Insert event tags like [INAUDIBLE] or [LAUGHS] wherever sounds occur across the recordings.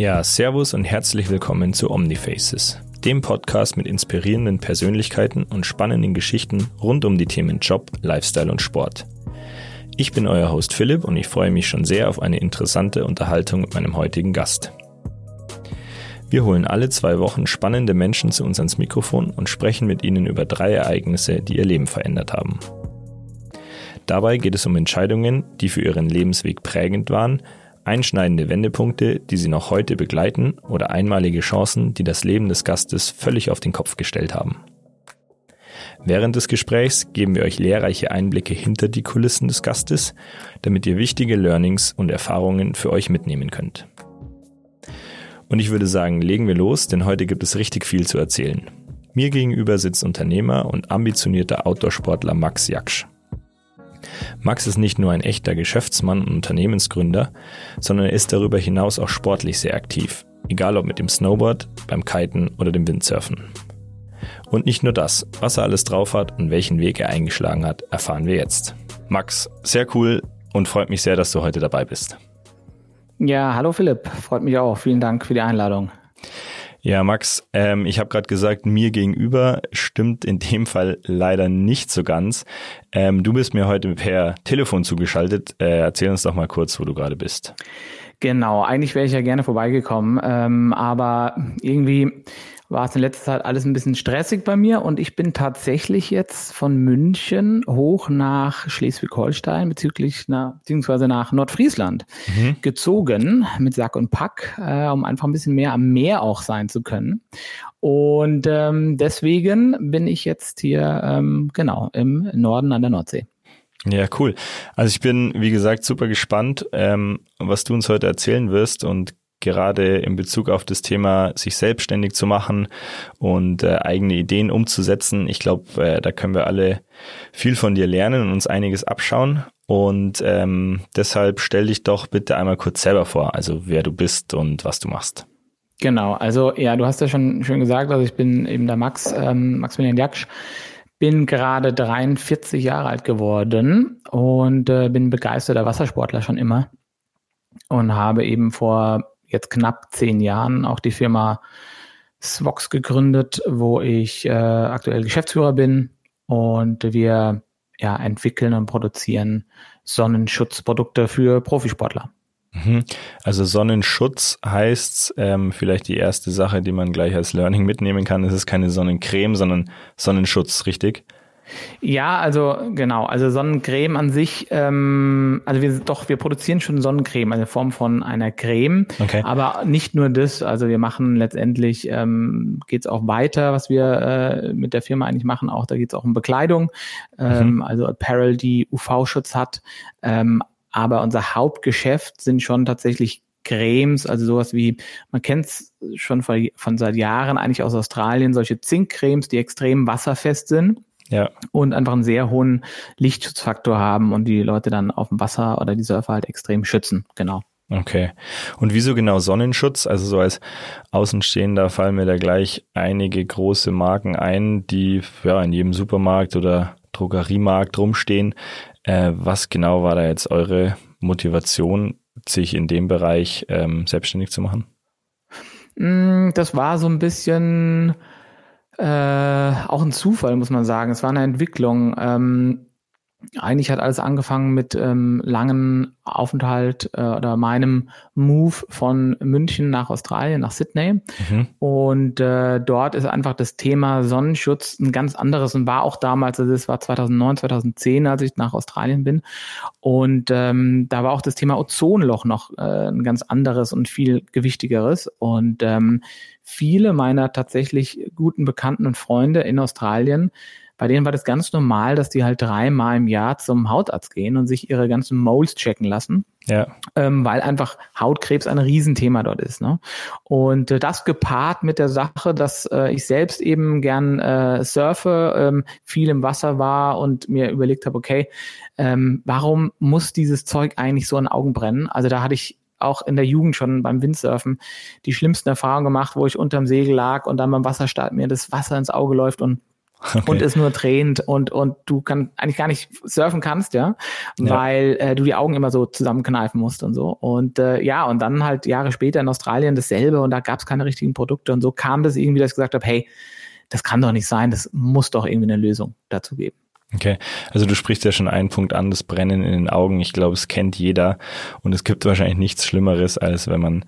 Ja, Servus und herzlich willkommen zu Omnifaces, dem Podcast mit inspirierenden Persönlichkeiten und spannenden Geschichten rund um die Themen Job, Lifestyle und Sport. Ich bin euer Host Philipp und ich freue mich schon sehr auf eine interessante Unterhaltung mit meinem heutigen Gast. Wir holen alle zwei Wochen spannende Menschen zu uns ans Mikrofon und sprechen mit ihnen über drei Ereignisse, die ihr Leben verändert haben. Dabei geht es um Entscheidungen, die für ihren Lebensweg prägend waren, einschneidende Wendepunkte, die sie noch heute begleiten oder einmalige Chancen, die das Leben des Gastes völlig auf den Kopf gestellt haben. Während des Gesprächs geben wir euch lehrreiche Einblicke hinter die Kulissen des Gastes, damit ihr wichtige Learnings und Erfahrungen für euch mitnehmen könnt. Und ich würde sagen, legen wir los, denn heute gibt es richtig viel zu erzählen. Mir gegenüber sitzt Unternehmer und ambitionierter Outdoorsportler Max Jaksch. Max ist nicht nur ein echter Geschäftsmann und Unternehmensgründer, sondern er ist darüber hinaus auch sportlich sehr aktiv, egal ob mit dem Snowboard, beim Kiten oder dem Windsurfen. Und nicht nur das, was er alles drauf hat und welchen Weg er eingeschlagen hat, erfahren wir jetzt. Max, sehr cool und freut mich sehr, dass du heute dabei bist. Ja, hallo Philipp, freut mich auch. Vielen Dank für die Einladung. Ja, Max, ähm, ich habe gerade gesagt, mir gegenüber stimmt in dem Fall leider nicht so ganz. Ähm, du bist mir heute per Telefon zugeschaltet. Äh, erzähl uns doch mal kurz, wo du gerade bist. Genau, eigentlich wäre ich ja gerne vorbeigekommen, ähm, aber irgendwie war es in letzter Zeit alles ein bisschen stressig bei mir und ich bin tatsächlich jetzt von München hoch nach Schleswig-Holstein bezüglich na, beziehungsweise nach Nordfriesland mhm. gezogen mit Sack und Pack, äh, um einfach ein bisschen mehr am Meer auch sein zu können. Und ähm, deswegen bin ich jetzt hier ähm, genau im Norden an der Nordsee. Ja, cool. Also ich bin, wie gesagt, super gespannt, ähm, was du uns heute erzählen wirst und gerade in Bezug auf das Thema, sich selbstständig zu machen und äh, eigene Ideen umzusetzen. Ich glaube, äh, da können wir alle viel von dir lernen und uns einiges abschauen. Und ähm, deshalb stell dich doch bitte einmal kurz selber vor, also wer du bist und was du machst. Genau, also ja, du hast ja schon schön gesagt, also ich bin eben der Max, ähm, Maximilian Jaksch, bin gerade 43 Jahre alt geworden und äh, bin begeisterter Wassersportler schon immer und habe eben vor jetzt knapp zehn Jahren auch die Firma Svox gegründet, wo ich äh, aktuell Geschäftsführer bin und wir ja, entwickeln und produzieren Sonnenschutzprodukte für Profisportler. Mhm. Also Sonnenschutz heißt ähm, vielleicht die erste Sache, die man gleich als Learning mitnehmen kann. Es ist keine Sonnencreme, sondern Sonnenschutz, richtig? Ja, also genau. Also Sonnencreme an sich, ähm, also wir doch, wir produzieren schon Sonnencreme, also in Form von einer Creme. Okay. Aber nicht nur das. Also wir machen letztendlich ähm, geht es auch weiter, was wir äh, mit der Firma eigentlich machen. Auch da geht es auch um Bekleidung, ähm, mhm. also Apparel, die UV-Schutz hat. Ähm, aber unser Hauptgeschäft sind schon tatsächlich Cremes, also sowas wie, man kennt es schon von, von seit Jahren eigentlich aus Australien, solche Zinkcremes, die extrem wasserfest sind. Ja. Und einfach einen sehr hohen Lichtschutzfaktor haben und die Leute dann auf dem Wasser oder die Surfer halt extrem schützen. Genau. Okay. Und wieso genau Sonnenschutz? Also so als Außenstehender fallen mir da gleich einige große Marken ein, die ja in jedem Supermarkt oder Drogeriemarkt rumstehen. Äh, was genau war da jetzt eure Motivation, sich in dem Bereich ähm, selbstständig zu machen? Mm, das war so ein bisschen äh, auch ein Zufall, muss man sagen. Es war eine Entwicklung. Ähm, eigentlich hat alles angefangen mit ähm, langen Aufenthalt äh, oder meinem Move von München nach Australien, nach Sydney. Mhm. Und äh, dort ist einfach das Thema Sonnenschutz ein ganz anderes und war auch damals, also das war 2009, 2010, als ich nach Australien bin. Und ähm, da war auch das Thema Ozonloch noch äh, ein ganz anderes und viel gewichtigeres. Und ähm, viele meiner tatsächlich guten Bekannten und Freunde in Australien bei denen war das ganz normal, dass die halt dreimal im Jahr zum Hautarzt gehen und sich ihre ganzen Moles checken lassen. Ja. Ähm, weil einfach Hautkrebs ein Riesenthema dort ist. Ne? Und äh, das gepaart mit der Sache, dass äh, ich selbst eben gern äh, surfe, ähm, viel im Wasser war und mir überlegt habe, okay, ähm, warum muss dieses Zeug eigentlich so in Augen brennen? Also da hatte ich auch in der Jugend schon beim Windsurfen die schlimmsten Erfahrungen gemacht, wo ich unterm Segel lag und dann beim Wasserstart mir das Wasser ins Auge läuft und [LAUGHS] Okay. und es nur tränt und und du kann eigentlich gar nicht surfen kannst, ja, ja. weil äh, du die Augen immer so zusammenkneifen musst und so. Und äh, ja, und dann halt Jahre später in Australien dasselbe und da gab es keine richtigen Produkte und so kam das irgendwie, dass ich gesagt habe, hey, das kann doch nicht sein, das muss doch irgendwie eine Lösung dazu geben. Okay, also du sprichst ja schon einen Punkt an, das Brennen in den Augen. Ich glaube, es kennt jeder und es gibt wahrscheinlich nichts Schlimmeres, als wenn man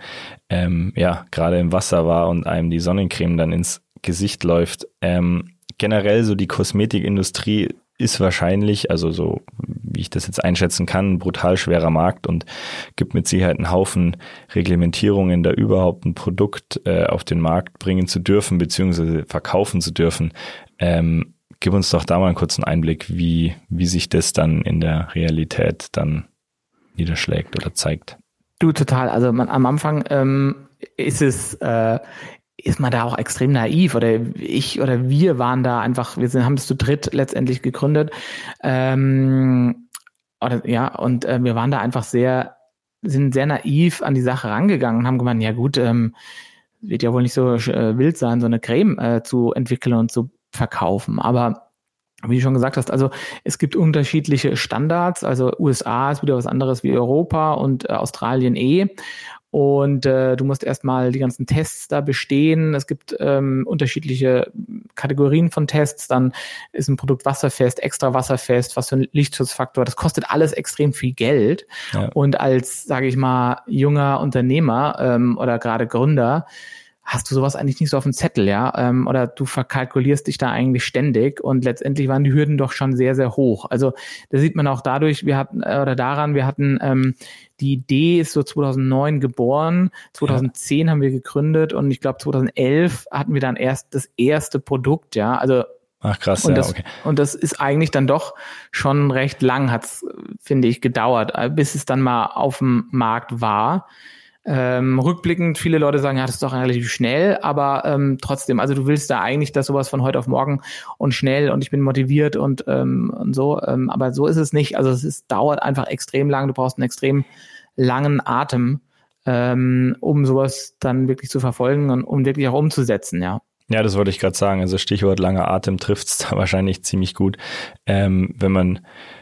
ähm, ja gerade im Wasser war und einem die Sonnencreme dann ins Gesicht läuft. Ähm, generell so die Kosmetikindustrie ist wahrscheinlich, also so wie ich das jetzt einschätzen kann, ein brutal schwerer Markt und gibt mit Sicherheit einen Haufen Reglementierungen, da überhaupt ein Produkt äh, auf den Markt bringen zu dürfen, beziehungsweise verkaufen zu dürfen. Ähm, gib uns doch da mal einen kurzen Einblick, wie, wie sich das dann in der Realität dann niederschlägt oder zeigt. Du, total. Also man, am Anfang ähm, ist es, äh, ist man da auch extrem naiv oder ich oder wir waren da einfach, wir sind, haben es zu dritt letztendlich gegründet. Ähm, oder, ja, und äh, wir waren da einfach sehr, sind sehr naiv an die Sache rangegangen und haben gemeint, ja gut, ähm, wird ja wohl nicht so äh, wild sein, so eine Creme äh, zu entwickeln und zu verkaufen. Aber wie du schon gesagt hast, also es gibt unterschiedliche Standards. Also USA ist wieder was anderes wie Europa und äh, Australien eh. Und äh, du musst erstmal die ganzen Tests da bestehen. Es gibt ähm, unterschiedliche Kategorien von Tests. Dann ist ein Produkt wasserfest, extra wasserfest, was für ein Lichtschutzfaktor. Das kostet alles extrem viel Geld. Ja. Und als, sage ich mal, junger Unternehmer ähm, oder gerade Gründer, hast du sowas eigentlich nicht so auf dem Zettel, ja? Ähm, oder du verkalkulierst dich da eigentlich ständig und letztendlich waren die Hürden doch schon sehr, sehr hoch. Also da sieht man auch dadurch, wir hatten, äh, oder daran, wir hatten, ähm, die Idee ist so 2009 geboren, 2010 ja. haben wir gegründet und ich glaube 2011 hatten wir dann erst das erste Produkt, ja? Also Ach krass, und ja, das, okay. Und das ist eigentlich dann doch schon recht lang, hat's, finde ich, gedauert, äh, bis es dann mal auf dem Markt war. Ähm, rückblickend, viele Leute sagen, ja, das ist doch relativ schnell, aber ähm, trotzdem, also du willst da eigentlich, dass sowas von heute auf morgen und schnell und ich bin motiviert und, ähm, und so, ähm, aber so ist es nicht. Also es ist, dauert einfach extrem lang, du brauchst einen extrem langen Atem, ähm, um sowas dann wirklich zu verfolgen und um wirklich auch umzusetzen, ja. Ja, das wollte ich gerade sagen. Also Stichwort langer Atem trifft's da [LAUGHS] wahrscheinlich ziemlich gut, ähm, wenn man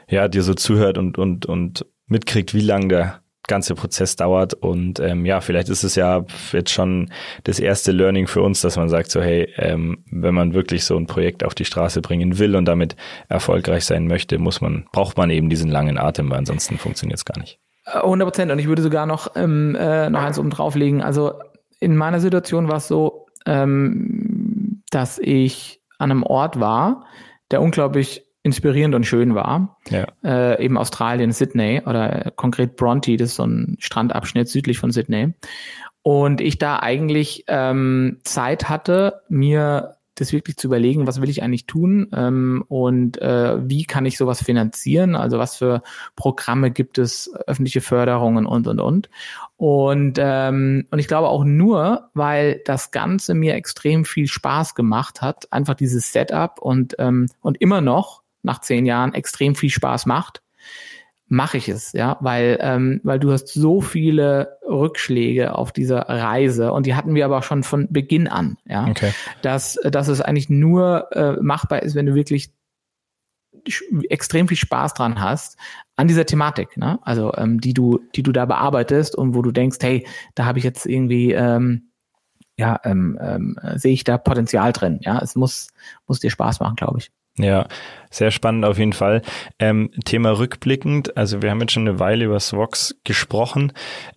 ja dir so zuhört und und und mitkriegt, wie lang der ganze Prozess dauert. Und ähm, ja, vielleicht ist es ja jetzt schon das erste Learning für uns, dass man sagt, so hey, ähm, wenn man wirklich so ein Projekt auf die Straße bringen will und damit erfolgreich sein möchte, muss man, braucht man eben diesen langen Atem, weil ansonsten funktioniert es gar nicht. 100 Prozent. Und ich würde sogar noch, ähm, äh, noch eins oben drauflegen. Also in meiner Situation war es so, ähm, dass ich an einem Ort war, der unglaublich inspirierend und schön war. Ja. Äh, eben Australien, Sydney oder konkret Bronte, das ist so ein Strandabschnitt südlich von Sydney. Und ich da eigentlich ähm, Zeit hatte, mir das wirklich zu überlegen, was will ich eigentlich tun ähm, und äh, wie kann ich sowas finanzieren, also was für Programme gibt es, öffentliche Förderungen und, und, und. Und, ähm, und ich glaube auch nur, weil das Ganze mir extrem viel Spaß gemacht hat, einfach dieses Setup und, ähm, und immer noch nach zehn Jahren extrem viel Spaß macht, mache ich es, ja, weil, ähm, weil du hast so viele Rückschläge auf dieser Reise und die hatten wir aber schon von Beginn an, ja, okay. dass, dass es eigentlich nur äh, machbar ist, wenn du wirklich extrem viel Spaß dran hast an dieser Thematik, ne? Also ähm, die du, die du da bearbeitest und wo du denkst, hey, da habe ich jetzt irgendwie ähm, ja, ähm, ähm, sehe ich da Potenzial drin. Ja, es muss, muss dir Spaß machen, glaube ich. Ja, sehr spannend auf jeden Fall. Ähm, Thema rückblickend, also wir haben jetzt schon eine Weile über Svox gesprochen,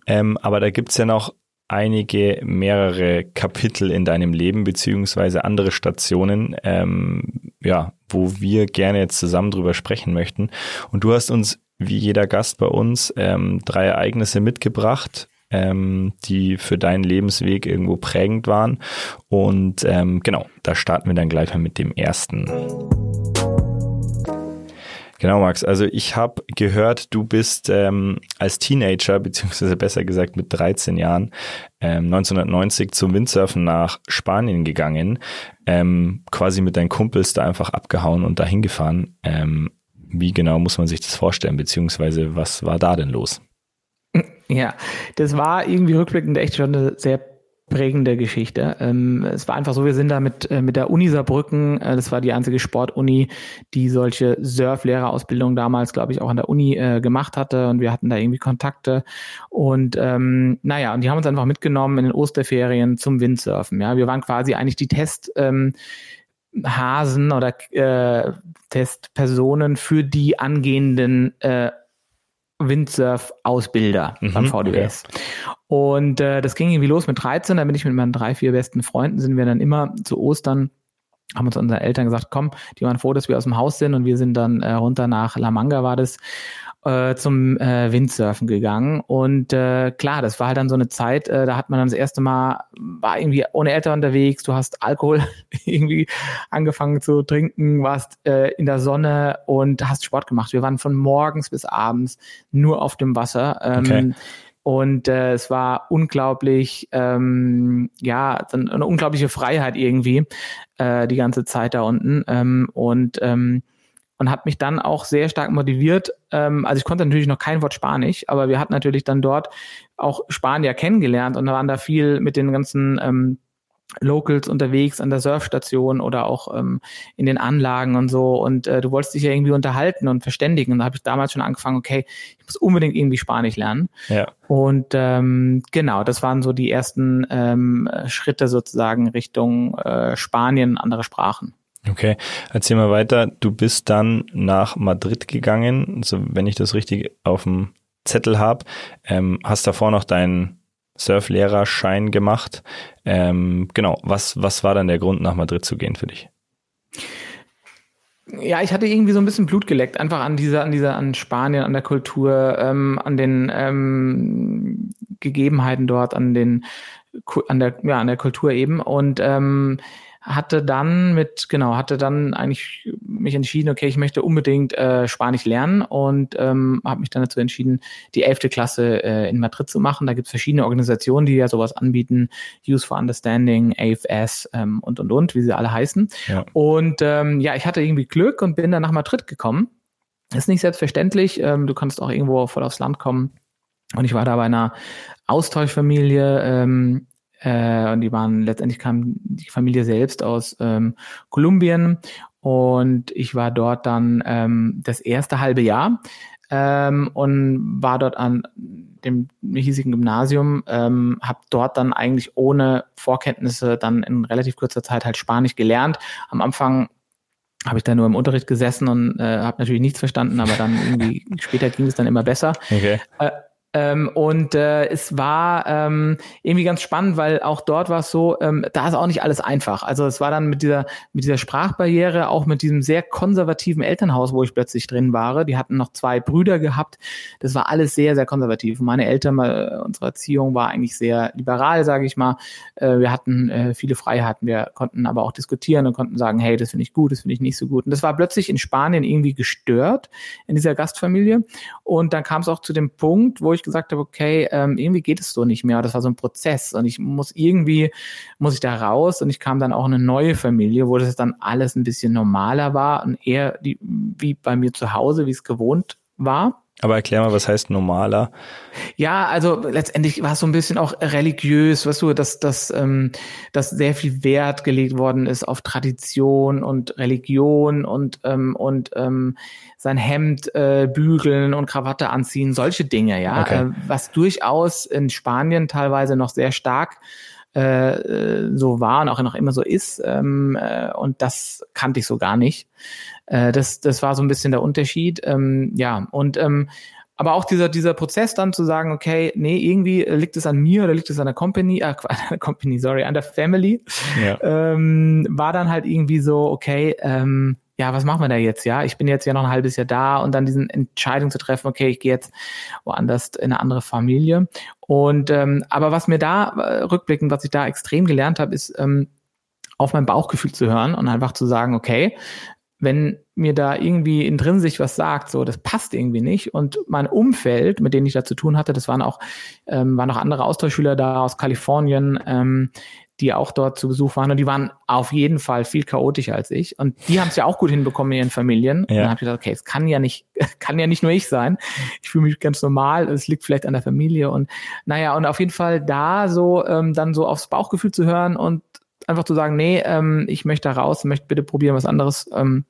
ähm, aber da gibt's ja noch einige mehrere Kapitel in deinem Leben beziehungsweise andere Stationen, ähm, ja, wo wir gerne jetzt zusammen drüber sprechen möchten. Und du hast uns wie jeder Gast bei uns ähm, drei Ereignisse mitgebracht, ähm, die für deinen Lebensweg irgendwo prägend waren. Und ähm, genau, da starten wir dann gleich mal mit dem ersten. Genau, Max. Also ich habe gehört, du bist ähm, als Teenager, beziehungsweise besser gesagt mit 13 Jahren, ähm, 1990 zum Windsurfen nach Spanien gegangen, ähm, quasi mit deinen Kumpels da einfach abgehauen und dahin gefahren. Ähm, wie genau muss man sich das vorstellen, beziehungsweise was war da denn los? Ja, das war irgendwie rückblickend echt schon eine sehr prägende Geschichte. Ähm, es war einfach so, wir sind da mit, äh, mit der Uni Saarbrücken, äh, das war die einzige Sportuni, die solche Surflehrerausbildung damals, glaube ich, auch an der Uni äh, gemacht hatte und wir hatten da irgendwie Kontakte und ähm, naja, und die haben uns einfach mitgenommen in den Osterferien zum Windsurfen. Ja, wir waren quasi eigentlich die Test ähm, Hasen oder äh, Testpersonen für die angehenden äh, Windsurf-Ausbilder mhm, beim VDS. Okay. Und äh, das ging irgendwie los mit 13, da bin ich mit meinen drei, vier besten Freunden, sind wir dann immer zu Ostern haben uns unseren Eltern gesagt, komm, die waren froh, dass wir aus dem Haus sind und wir sind dann äh, runter nach La Manga war das äh, zum äh, Windsurfen gegangen. Und äh, klar, das war halt dann so eine Zeit, äh, da hat man dann das erste Mal, war irgendwie ohne Eltern unterwegs, du hast Alkohol [LAUGHS] irgendwie angefangen zu trinken, warst äh, in der Sonne und hast Sport gemacht. Wir waren von morgens bis abends nur auf dem Wasser. Ähm, okay. Und äh, es war unglaublich, ähm, ja, eine unglaubliche Freiheit irgendwie äh, die ganze Zeit da unten. Ähm, und ähm, und hat mich dann auch sehr stark motiviert. Ähm, also ich konnte natürlich noch kein Wort Spanisch, aber wir hatten natürlich dann dort auch Spanier kennengelernt und waren da viel mit den ganzen ähm, Locals unterwegs an der Surfstation oder auch ähm, in den Anlagen und so. Und äh, du wolltest dich ja irgendwie unterhalten und verständigen. Und da habe ich damals schon angefangen, okay, ich muss unbedingt irgendwie Spanisch lernen. Ja. Und ähm, genau, das waren so die ersten ähm, Schritte sozusagen Richtung äh, Spanien, andere Sprachen. Okay, erzähl mal weiter. Du bist dann nach Madrid gegangen, so wenn ich das richtig auf dem Zettel habe. Ähm, hast davor noch deinen Surflehrerschein gemacht. Ähm, genau, was, was war dann der Grund, nach Madrid zu gehen für dich? Ja, ich hatte irgendwie so ein bisschen Blut geleckt, einfach an dieser, an dieser, an Spanien, an der Kultur, ähm, an den ähm, Gegebenheiten dort, an den, an der, ja, an der Kultur eben. Und ähm, hatte dann mit, genau, hatte dann eigentlich mich entschieden, okay, ich möchte unbedingt äh, Spanisch lernen und ähm, habe mich dann dazu entschieden, die elfte Klasse äh, in Madrid zu machen. Da gibt es verschiedene Organisationen, die ja sowas anbieten, Use for Understanding, AFS ähm, und und und, wie sie alle heißen. Ja. Und ähm, ja, ich hatte irgendwie Glück und bin dann nach Madrid gekommen. Ist nicht selbstverständlich. Ähm, du kannst auch irgendwo voll aufs Land kommen. Und ich war da bei einer Austauschfamilie ähm, äh, und die waren, letztendlich kam die Familie selbst aus ähm, Kolumbien und ich war dort dann ähm, das erste halbe Jahr ähm, und war dort an dem hiesigen Gymnasium, ähm, habe dort dann eigentlich ohne Vorkenntnisse dann in relativ kurzer Zeit halt Spanisch gelernt. Am Anfang habe ich da nur im Unterricht gesessen und äh, habe natürlich nichts verstanden, aber dann irgendwie [LAUGHS] später ging es dann immer besser. Okay. Äh, ähm, und äh, es war ähm, irgendwie ganz spannend, weil auch dort war es so, ähm, da ist auch nicht alles einfach. Also es war dann mit dieser, mit dieser Sprachbarriere, auch mit diesem sehr konservativen Elternhaus, wo ich plötzlich drin war. Die hatten noch zwei Brüder gehabt. Das war alles sehr, sehr konservativ. Meine Eltern, äh, unsere Erziehung war eigentlich sehr liberal, sage ich mal. Äh, wir hatten äh, viele Freiheiten. Wir konnten aber auch diskutieren und konnten sagen, hey, das finde ich gut, das finde ich nicht so gut. Und das war plötzlich in Spanien irgendwie gestört in dieser Gastfamilie. Und dann kam es auch zu dem Punkt, wo ich gesagt habe, okay, ähm, irgendwie geht es so nicht mehr. Das war so ein Prozess und ich muss irgendwie, muss ich da raus und ich kam dann auch in eine neue Familie, wo das dann alles ein bisschen normaler war und eher die, wie bei mir zu Hause, wie es gewohnt war. Aber erklär mal, was heißt normaler? Ja, also letztendlich war es so ein bisschen auch religiös, weißt du, dass, dass, ähm, dass sehr viel Wert gelegt worden ist auf Tradition und Religion und, ähm, und ähm, sein Hemd äh, bügeln und Krawatte anziehen, solche Dinge, ja. Okay. Äh, was durchaus in Spanien teilweise noch sehr stark äh, so war und auch noch immer so ist. Ähm, äh, und das kannte ich so gar nicht. Äh, das, das war so ein bisschen der Unterschied. Ähm, ja, und ähm, aber auch dieser, dieser Prozess dann zu sagen, okay, nee, irgendwie liegt es an mir oder liegt es an der Company, äh, [LAUGHS] Company, sorry, an der Family, ja. ähm, war dann halt irgendwie so, okay, ähm, ja, was machen wir da jetzt? Ja, ich bin jetzt ja noch ein halbes Jahr da und dann diesen Entscheidung zu treffen, okay, ich gehe jetzt woanders in eine andere Familie. Und ähm, aber was mir da äh, rückblickend, was ich da extrem gelernt habe, ist ähm, auf mein Bauchgefühl zu hören und einfach zu sagen, okay, wenn mir da irgendwie intrinsig was sagt, so das passt irgendwie nicht. Und mein Umfeld, mit denen ich da zu tun hatte, das waren auch, ähm, waren auch andere Austauschschüler da aus Kalifornien, ähm, die auch dort zu Besuch waren und die waren auf jeden Fall viel chaotischer als ich und die haben es ja auch gut hinbekommen in ihren Familien. Ja. Und dann habe ich gedacht, okay, es kann ja nicht, [LAUGHS] kann ja nicht nur ich sein. Ich fühle mich ganz normal, es liegt vielleicht an der Familie und naja, und auf jeden Fall da so ähm, dann so aufs Bauchgefühl zu hören und einfach zu sagen, nee, ähm, ich möchte da raus, möchte bitte probieren was anderes. Ähm,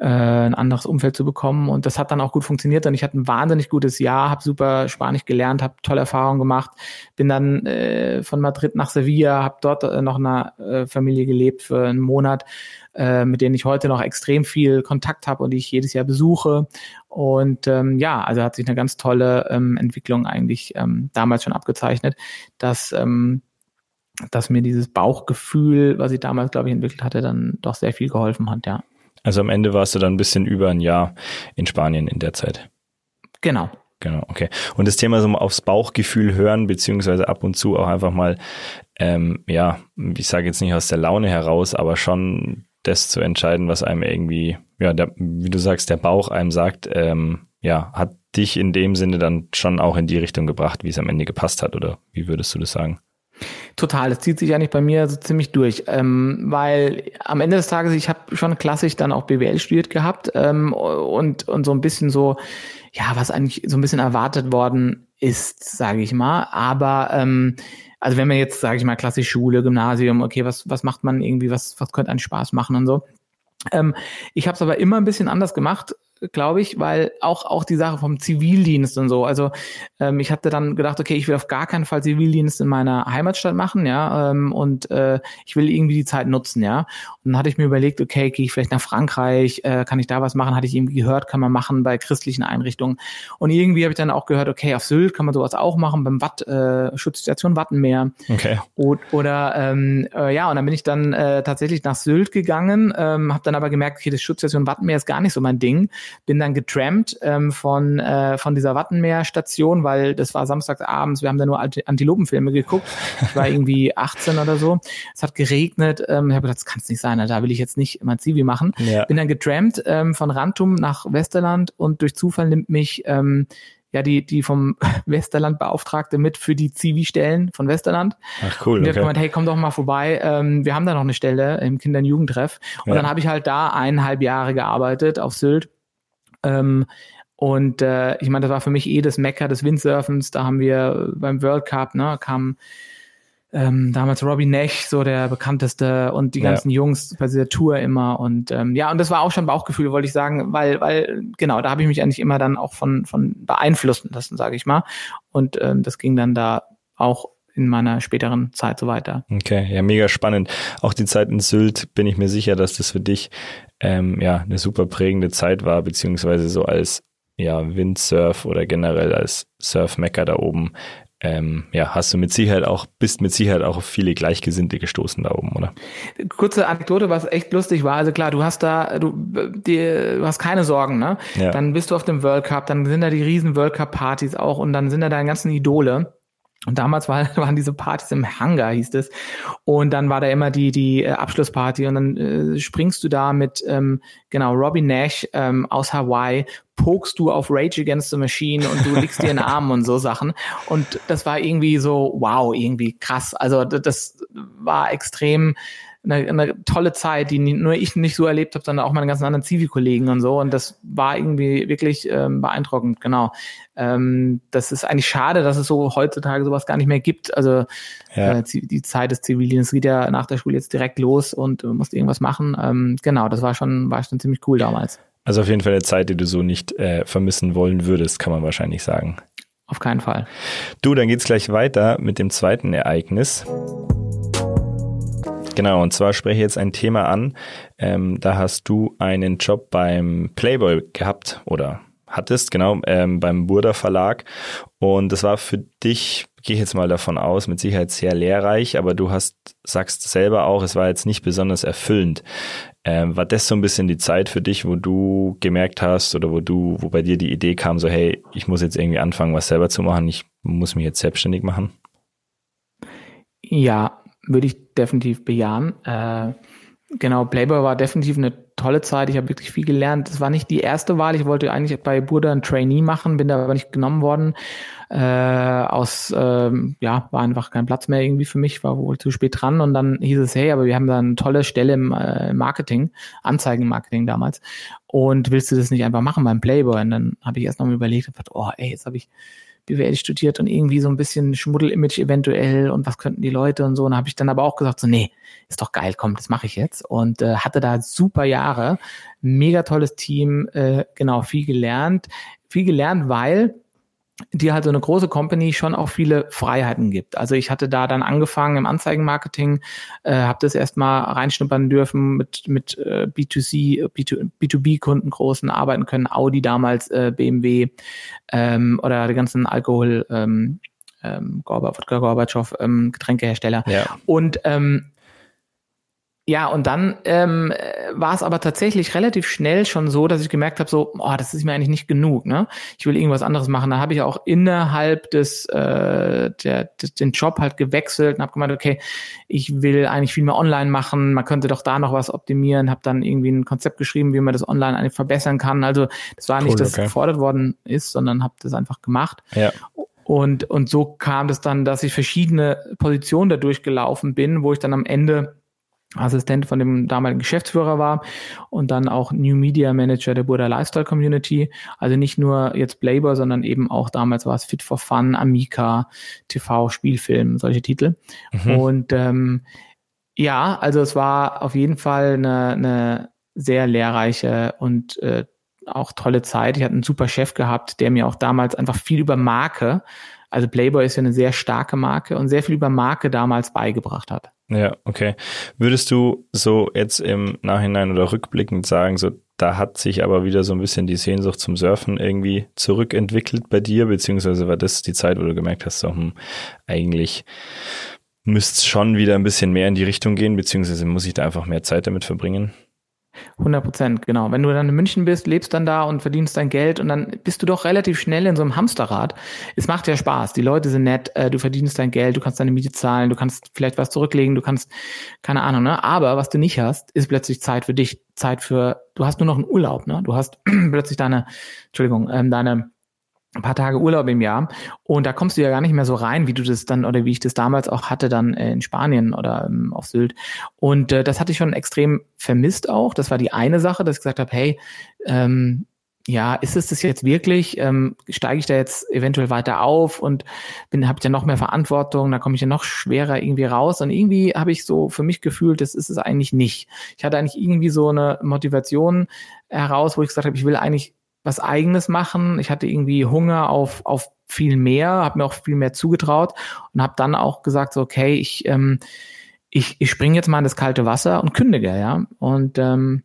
äh, ein anderes Umfeld zu bekommen. Und das hat dann auch gut funktioniert. Und ich hatte ein wahnsinnig gutes Jahr, habe super Spanisch gelernt, habe tolle Erfahrungen gemacht, bin dann äh, von Madrid nach Sevilla, habe dort äh, noch in einer äh, Familie gelebt für einen Monat, äh, mit denen ich heute noch extrem viel Kontakt habe und die ich jedes Jahr besuche. Und ähm, ja, also hat sich eine ganz tolle ähm, Entwicklung eigentlich ähm, damals schon abgezeichnet, dass ähm, dass mir dieses Bauchgefühl, was ich damals, glaube ich, entwickelt hatte, dann doch sehr viel geholfen hat, ja. Also am Ende warst du dann ein bisschen über ein Jahr in Spanien in der Zeit. Genau. Genau, okay. Und das Thema so aufs Bauchgefühl hören, beziehungsweise ab und zu auch einfach mal, ähm, ja, ich sage jetzt nicht aus der Laune heraus, aber schon das zu entscheiden, was einem irgendwie, ja, der, wie du sagst, der Bauch einem sagt, ähm, ja, hat dich in dem Sinne dann schon auch in die Richtung gebracht, wie es am Ende gepasst hat, oder wie würdest du das sagen? Total, das zieht sich eigentlich bei mir so ziemlich durch, ähm, weil am Ende des Tages, ich habe schon klassisch dann auch BWL studiert gehabt ähm, und, und so ein bisschen so, ja, was eigentlich so ein bisschen erwartet worden ist, sage ich mal, aber ähm, also wenn man jetzt, sage ich mal, klassisch Schule, Gymnasium, okay, was, was macht man irgendwie, was, was könnte einen Spaß machen und so. Ähm, ich habe es aber immer ein bisschen anders gemacht glaube ich, weil auch, auch die Sache vom Zivildienst und so. Also ähm, ich hatte dann gedacht, okay, ich will auf gar keinen Fall Zivildienst in meiner Heimatstadt machen, ja, ähm, und äh, ich will irgendwie die Zeit nutzen, ja. Und dann hatte ich mir überlegt, okay, gehe ich vielleicht nach Frankreich, äh, kann ich da was machen? Hatte ich irgendwie gehört, kann man machen bei christlichen Einrichtungen. Und irgendwie habe ich dann auch gehört, okay, auf Sylt kann man sowas auch machen, beim Watt, äh, Schutzstation Wattenmeer. Okay. Und, oder ähm, äh, ja, und dann bin ich dann äh, tatsächlich nach Sylt gegangen, ähm, habe dann aber gemerkt, okay, das Schutzstation Wattenmeer ist gar nicht so mein Ding bin dann getrampt ähm, von, äh, von dieser Wattenmeer-Station, weil das war samstagsabends, wir haben da nur Antilopenfilme geguckt. Ich war irgendwie [LAUGHS] 18 oder so. Es hat geregnet. Ähm, ich habe gedacht, das kann es nicht sein, da will ich jetzt nicht mein Zivi machen. Ja. Bin dann getrampt ähm, von Rantum nach Westerland und durch Zufall nimmt mich ähm, ja, die, die vom [LAUGHS] Westerland Beauftragte mit für die Zivi-Stellen von Westerland. Ach cool. Und der okay. hat gemeint, hey, komm doch mal vorbei, ähm, wir haben da noch eine Stelle im Kinder- und Jugendtreff. Und ja. dann habe ich halt da eineinhalb Jahre gearbeitet auf Sylt ähm, und äh, ich meine, das war für mich eh das Mecker des Windsurfens. Da haben wir beim World Cup, ne, kam ähm, damals Robbie Nash, so der bekannteste und die ganzen ja. Jungs bei dieser Tour immer und ähm, ja und das war auch schon Bauchgefühl, wollte ich sagen, weil weil genau da habe ich mich eigentlich immer dann auch von von beeinflussen lassen, sage ich mal und ähm, das ging dann da auch in meiner späteren Zeit so weiter. Okay, ja, mega spannend. Auch die Zeit in Sylt bin ich mir sicher, dass das für dich ähm, ja eine super prägende Zeit war, beziehungsweise so als ja Windsurf oder generell als Surfmecker da oben. Ähm, ja, hast du mit Sicherheit auch, bist mit Sicherheit auch auf viele Gleichgesinnte gestoßen da oben, oder? Kurze Anekdote, was echt lustig war. Also klar, du hast da, du, dir, du hast keine Sorgen, ne? Ja. Dann bist du auf dem World Cup, dann sind da die riesen World Cup Partys auch und dann sind da deine ganzen Idole. Und damals war, [LAUGHS] waren diese Partys im Hangar, hieß es. Und dann war da immer die, die äh, Abschlussparty und dann äh, springst du da mit, ähm, genau, Robbie Nash ähm, aus Hawaii, pokst du auf Rage Against the Machine und du legst dir in den Arm und so Sachen. Und das war irgendwie so, wow, irgendwie krass. Also das war extrem eine, eine tolle Zeit, die nur ich nicht so erlebt habe, sondern auch meine ganzen anderen Zivi-Kollegen und so. Und das war irgendwie wirklich ähm, beeindruckend, genau. Ähm, das ist eigentlich schade, dass es so heutzutage sowas gar nicht mehr gibt. Also ja. äh, die Zeit des Zivildienstes geht ja nach der Schule jetzt direkt los und äh, musst irgendwas machen. Ähm, genau, das war schon, war schon ziemlich cool damals. Also auf jeden Fall eine Zeit, die du so nicht äh, vermissen wollen würdest, kann man wahrscheinlich sagen. Auf keinen Fall. Du, dann geht's gleich weiter mit dem zweiten Ereignis. Genau, und zwar spreche ich jetzt ein Thema an. Ähm, da hast du einen Job beim Playboy gehabt oder hattest, genau, ähm, beim Burda Verlag. Und das war für dich, gehe ich jetzt mal davon aus, mit Sicherheit sehr lehrreich, aber du hast, sagst selber auch, es war jetzt nicht besonders erfüllend. Ähm, war das so ein bisschen die Zeit für dich, wo du gemerkt hast oder wo du, wo bei dir die Idee kam, so hey, ich muss jetzt irgendwie anfangen, was selber zu machen, ich muss mich jetzt selbstständig machen? Ja, würde ich definitiv bejahen. Äh, genau, Playboy war definitiv eine tolle Zeit. Ich habe wirklich viel gelernt. Es war nicht die erste Wahl. Ich wollte eigentlich bei Burda ein Trainee machen, bin da aber nicht genommen worden. Äh, aus, ähm, ja, war einfach kein Platz mehr irgendwie für mich, war wohl zu spät dran. Und dann hieß es, hey, aber wir haben da eine tolle Stelle im äh, Marketing, Anzeigenmarketing damals. Und willst du das nicht einfach machen beim Playboy? Und dann habe ich erst noch mal überlegt, und gedacht, oh, ey, jetzt habe ich BWL studiert und irgendwie so ein bisschen Schmuddel-Image eventuell und was könnten die Leute und so. Und habe ich dann aber auch gesagt, so, nee, ist doch geil, komm, das mache ich jetzt. Und äh, hatte da super Jahre, mega tolles Team, äh, genau, viel gelernt. Viel gelernt, weil die halt so eine große Company schon auch viele Freiheiten gibt. Also ich hatte da dann angefangen im Anzeigenmarketing, äh, habe das erstmal reinschnuppern dürfen, mit, mit äh, B2C, B2, B2B-Kunden großen arbeiten können, Audi damals, äh, BMW ähm, oder die ganzen Alkohol, ähm, ähm, Gorbatschow, ähm, Getränkehersteller. Ja. Und ähm, ja, und dann ähm, war es aber tatsächlich relativ schnell schon so, dass ich gemerkt habe, so, oh, das ist mir eigentlich nicht genug, ne? Ich will irgendwas anderes machen. Da habe ich auch innerhalb des, äh, der, des den Job halt gewechselt und habe gemeint, okay, ich will eigentlich viel mehr online machen. Man könnte doch da noch was optimieren. Habe dann irgendwie ein Konzept geschrieben, wie man das online eigentlich verbessern kann. Also das war nicht, cool, dass okay. gefordert worden ist, sondern habe das einfach gemacht. Ja. Und und so kam das dann, dass ich verschiedene Positionen da durchgelaufen bin, wo ich dann am Ende Assistent von dem damaligen Geschäftsführer war und dann auch New Media Manager der Burda Lifestyle Community. Also nicht nur jetzt Playboy, sondern eben auch damals war es Fit for Fun, Amica, TV, Spielfilm, solche Titel. Mhm. Und ähm, ja, also es war auf jeden Fall eine, eine sehr lehrreiche und äh, auch tolle Zeit. Ich hatte einen super Chef gehabt, der mir auch damals einfach viel über Marke, also Playboy ist ja eine sehr starke Marke und sehr viel über Marke damals beigebracht hat. Ja, okay. Würdest du so jetzt im Nachhinein oder rückblickend sagen, so da hat sich aber wieder so ein bisschen die Sehnsucht zum Surfen irgendwie zurückentwickelt bei dir, beziehungsweise war das die Zeit, wo du gemerkt hast, so, hm, eigentlich müsste es schon wieder ein bisschen mehr in die Richtung gehen, beziehungsweise muss ich da einfach mehr Zeit damit verbringen? 100 Prozent, genau. Wenn du dann in München bist, lebst dann da und verdienst dein Geld und dann bist du doch relativ schnell in so einem Hamsterrad. Es macht ja Spaß. Die Leute sind nett, äh, du verdienst dein Geld, du kannst deine Miete zahlen, du kannst vielleicht was zurücklegen, du kannst, keine Ahnung, ne? Aber was du nicht hast, ist plötzlich Zeit für dich, Zeit für, du hast nur noch einen Urlaub, ne? Du hast [CLEARS THROAT] plötzlich deine, Entschuldigung, ähm, deine ein paar Tage Urlaub im Jahr und da kommst du ja gar nicht mehr so rein, wie du das dann oder wie ich das damals auch hatte dann äh, in Spanien oder ähm, auf Sylt und äh, das hatte ich schon extrem vermisst auch. Das war die eine Sache, dass ich gesagt habe, hey, ähm, ja, ist es das jetzt wirklich? Ähm, steige ich da jetzt eventuell weiter auf und bin habe ja noch mehr Verantwortung, da komme ich ja noch schwerer irgendwie raus und irgendwie habe ich so für mich gefühlt, das ist es eigentlich nicht. Ich hatte eigentlich irgendwie so eine Motivation heraus, wo ich gesagt habe, ich will eigentlich was eigenes machen. Ich hatte irgendwie Hunger auf, auf viel mehr, habe mir auch viel mehr zugetraut und habe dann auch gesagt, so, okay, ich, ähm, ich, ich springe jetzt mal in das kalte Wasser und kündige, ja. Und ähm,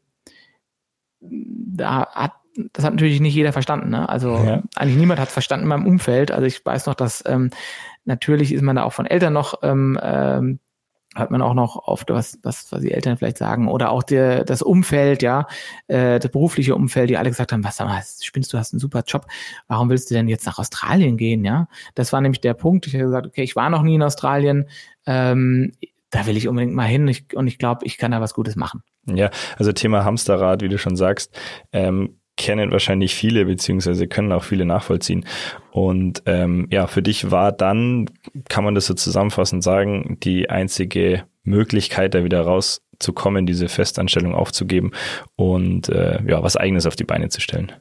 da hat das hat natürlich nicht jeder verstanden. Ne? Also ja. eigentlich niemand hat es verstanden in meinem Umfeld. Also ich weiß noch, dass ähm, natürlich ist man da auch von Eltern noch ähm, ähm, hat man auch noch oft was, was, was die Eltern vielleicht sagen oder auch der, das Umfeld, ja, äh, das berufliche Umfeld, die alle gesagt haben, was, was spinnst du, hast einen super Job, warum willst du denn jetzt nach Australien gehen, ja? Das war nämlich der Punkt. Ich habe gesagt, okay, ich war noch nie in Australien, ähm, da will ich unbedingt mal hin ich, und ich glaube, ich kann da was Gutes machen. Ja, also Thema Hamsterrad, wie du schon sagst, ähm, kennen wahrscheinlich viele, beziehungsweise können auch viele nachvollziehen. Und ähm, ja, für dich war dann, kann man das so zusammenfassend sagen, die einzige Möglichkeit, da wieder rauszukommen, diese Festanstellung aufzugeben und äh, ja, was eigenes auf die Beine zu stellen.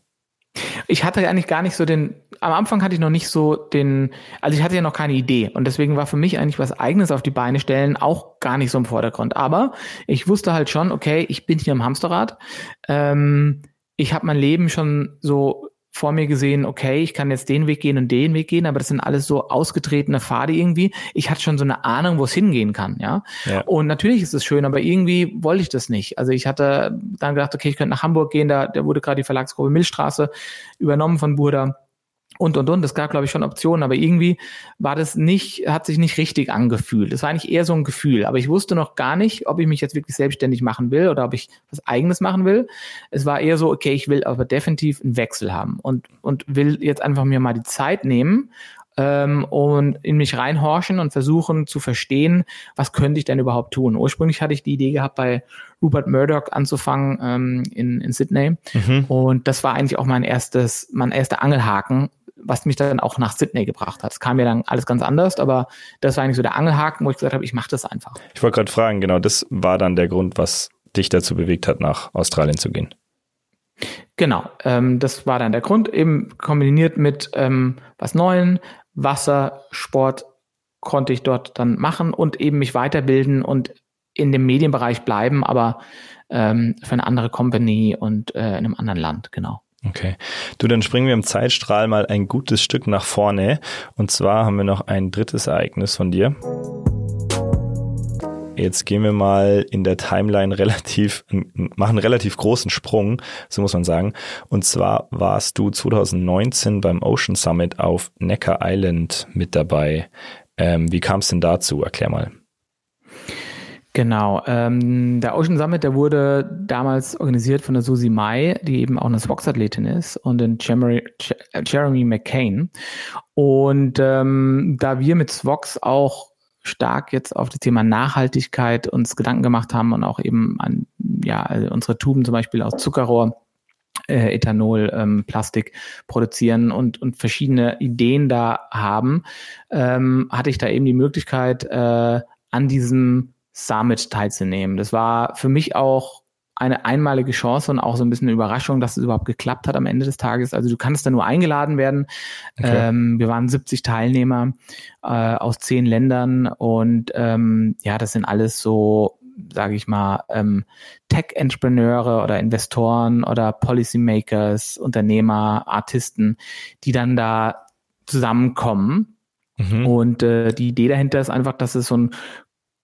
Ich hatte eigentlich gar nicht so den, am Anfang hatte ich noch nicht so den, also ich hatte ja noch keine Idee und deswegen war für mich eigentlich was eigenes auf die Beine stellen auch gar nicht so im Vordergrund. Aber ich wusste halt schon, okay, ich bin hier im Hamsterrad. Ähm, ich habe mein Leben schon so vor mir gesehen, okay, ich kann jetzt den Weg gehen und den Weg gehen, aber das sind alles so ausgetretene Pfade irgendwie. Ich hatte schon so eine Ahnung, wo es hingehen kann, ja? ja. Und natürlich ist es schön, aber irgendwie wollte ich das nicht. Also ich hatte dann gedacht, okay, ich könnte nach Hamburg gehen, da, da wurde gerade die Verlagsgruppe Milchstraße übernommen von Burda und und und. Es gab, glaube ich, schon Optionen, aber irgendwie war das nicht, hat sich nicht richtig angefühlt. Es war eigentlich eher so ein Gefühl. Aber ich wusste noch gar nicht, ob ich mich jetzt wirklich selbstständig machen will oder ob ich was eigenes machen will. Es war eher so, okay, ich will aber definitiv einen Wechsel haben und, und will jetzt einfach mir mal die Zeit nehmen, ähm, und in mich reinhorchen und versuchen zu verstehen, was könnte ich denn überhaupt tun. Ursprünglich hatte ich die Idee gehabt, bei Rupert Murdoch anzufangen ähm, in, in Sydney. Mhm. Und das war eigentlich auch mein erstes, mein erster Angelhaken, was mich dann auch nach Sydney gebracht hat. Es kam ja dann alles ganz anders, aber das war eigentlich so der Angelhaken, wo ich gesagt habe, ich mache das einfach. Ich wollte gerade fragen, genau, das war dann der Grund, was dich dazu bewegt hat, nach Australien zu gehen. Genau, ähm, das war dann der Grund, eben kombiniert mit ähm, was Neuem, Wassersport konnte ich dort dann machen und eben mich weiterbilden und in dem Medienbereich bleiben, aber ähm, für eine andere Company und äh, in einem anderen Land, genau. Okay. Du, dann springen wir im Zeitstrahl mal ein gutes Stück nach vorne. Und zwar haben wir noch ein drittes Ereignis von dir. Jetzt gehen wir mal in der Timeline relativ, machen relativ großen Sprung, so muss man sagen. Und zwar warst du 2019 beim Ocean Summit auf Necker Island mit dabei. Ähm, wie kam es denn dazu? Erklär mal. Genau. Ähm, der Ocean Summit, der wurde damals organisiert von der Susie Mai, die eben auch eine Swox-Athletin ist, und den Jeremy, Jeremy McCain. Und ähm, da wir mit Swox auch stark jetzt auf das Thema Nachhaltigkeit uns Gedanken gemacht haben und auch eben an ja also unsere Tuben zum Beispiel aus Zuckerrohr äh, Ethanol, ähm, Plastik produzieren und, und verschiedene Ideen da haben, ähm, hatte ich da eben die Möglichkeit, äh, an diesem Summit teilzunehmen. Das war für mich auch eine einmalige Chance und auch so ein bisschen eine Überraschung, dass es überhaupt geklappt hat am Ende des Tages. Also du kannst da nur eingeladen werden. Okay. Ähm, wir waren 70 Teilnehmer äh, aus zehn Ländern und ähm, ja, das sind alles so, sage ich mal, ähm, Tech-Entrepreneure oder Investoren oder Policymakers, Unternehmer, Artisten, die dann da zusammenkommen. Mhm. Und äh, die Idee dahinter ist einfach, dass es so ein